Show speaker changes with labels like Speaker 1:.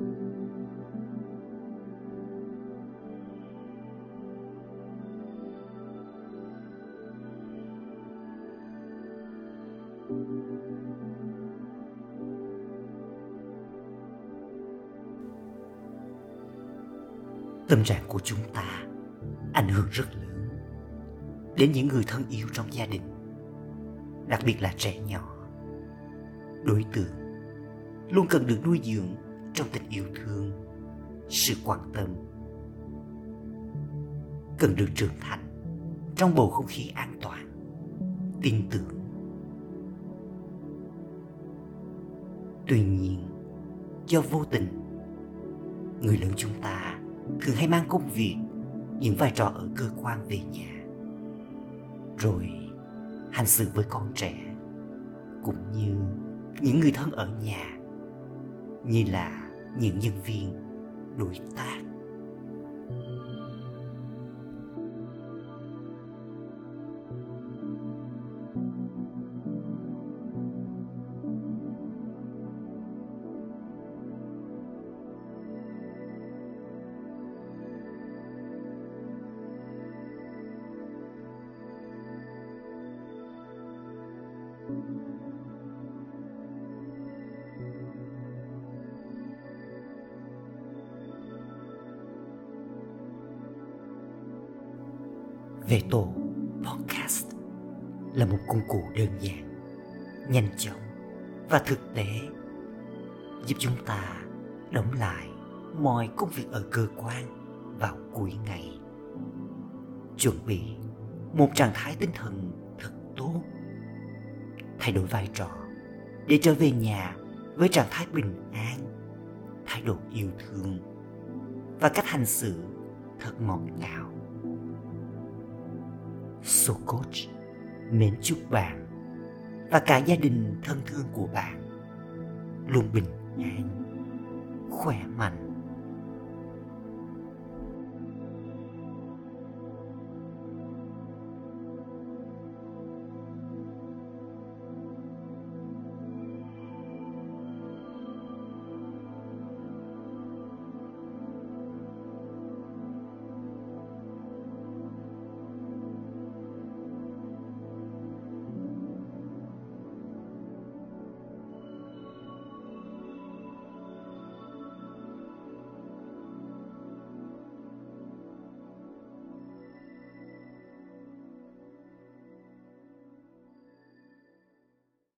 Speaker 1: tâm trạng của chúng ta ảnh hưởng rất lớn đến những người thân yêu trong gia đình, đặc biệt là trẻ nhỏ. Đối tượng luôn cần được nuôi dưỡng trong tình yêu thương, sự quan tâm. Cần được trưởng thành trong bầu không khí an toàn, tin tưởng. Tuy nhiên, do vô tình, người lớn chúng ta thường hay mang công việc những vai trò ở cơ quan về nhà. Rồi, hành xử với con trẻ, cũng như những người thân ở nhà, như là những nhân viên đối tác. Về tổ podcast là một công cụ đơn giản, nhanh chóng và thực tế, giúp chúng ta đóng lại mọi công việc ở cơ quan vào cuối ngày. Chuẩn bị một trạng thái tinh thần thật tốt. Thay đổi vai trò để trở về nhà với trạng thái bình an, thái độ yêu thương và cách hành xử thật ngọt ngào. So Coach mến chúc bạn và cả gia đình thân thương của bạn luôn bình an, khỏe mạnh.